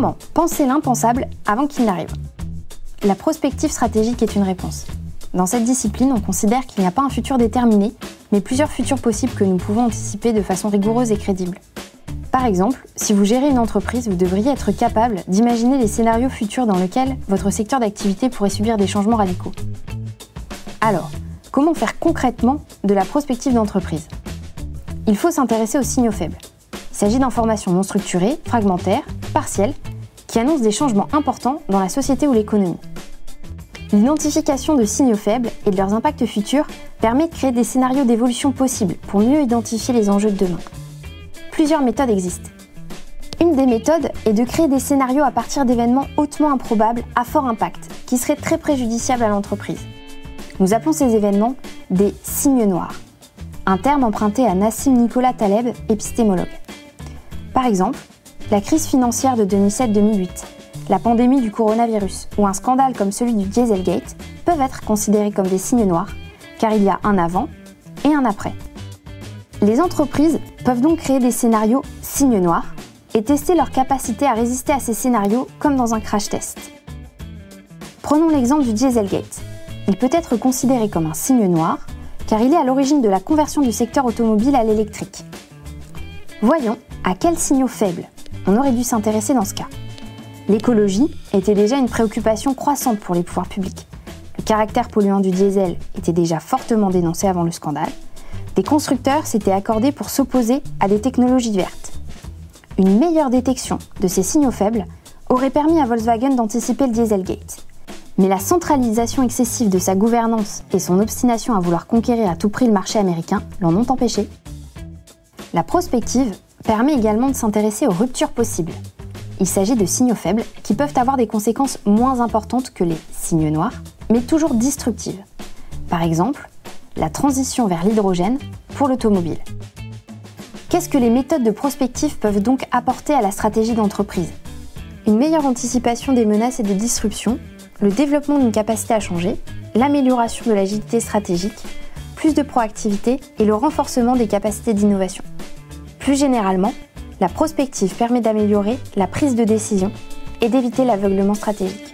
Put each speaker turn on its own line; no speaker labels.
Comment penser l'impensable avant qu'il n'arrive? La prospective stratégique est une réponse. Dans cette discipline, on considère qu'il n'y a pas un futur déterminé, mais plusieurs futurs possibles que nous pouvons anticiper de façon rigoureuse et crédible. Par exemple, si vous gérez une entreprise, vous devriez être capable d'imaginer les scénarios futurs dans lesquels votre secteur d'activité pourrait subir des changements radicaux. Alors, comment faire concrètement de la prospective d'entreprise? Il faut s'intéresser aux signaux faibles. Il s'agit d'informations non structurées, fragmentaires, partielles, qui annoncent des changements importants dans la société ou l'économie. L'identification de signaux faibles et de leurs impacts futurs permet de créer des scénarios d'évolution possibles pour mieux identifier les enjeux de demain. Plusieurs méthodes existent. Une des méthodes est de créer des scénarios à partir d'événements hautement improbables à fort impact, qui seraient très préjudiciables à l'entreprise. Nous appelons ces événements des signes noirs, un terme emprunté à Nassim Nicolas Taleb, épistémologue. Par exemple, la crise financière de 2007-2008, la pandémie du coronavirus ou un scandale comme celui du Dieselgate peuvent être considérés comme des signes noirs, car il y a un avant et un après. Les entreprises peuvent donc créer des scénarios signes noirs et tester leur capacité à résister à ces scénarios comme dans un crash test. Prenons l'exemple du Dieselgate. Il peut être considéré comme un signe noir car il est à l'origine de la conversion du secteur automobile à l'électrique. Voyons à quels signaux faibles on aurait dû s'intéresser dans ce cas. L'écologie était déjà une préoccupation croissante pour les pouvoirs publics. Le caractère polluant du diesel était déjà fortement dénoncé avant le scandale. Des constructeurs s'étaient accordés pour s'opposer à des technologies vertes. Une meilleure détection de ces signaux faibles aurait permis à Volkswagen d'anticiper le Dieselgate. Mais la centralisation excessive de sa gouvernance et son obstination à vouloir conquérir à tout prix le marché américain l'en ont empêché. La prospective permet également de s'intéresser aux ruptures possibles. Il s'agit de signaux faibles qui peuvent avoir des conséquences moins importantes que les signes noirs, mais toujours destructives. Par exemple, la transition vers l'hydrogène pour l'automobile. Qu'est-ce que les méthodes de prospective peuvent donc apporter à la stratégie d'entreprise? Une meilleure anticipation des menaces et des disruptions, le développement d'une capacité à changer, l'amélioration de l'agilité stratégique, plus de proactivité et le renforcement des capacités d'innovation. Plus généralement, la prospective permet d'améliorer la prise de décision et d'éviter l'aveuglement stratégique.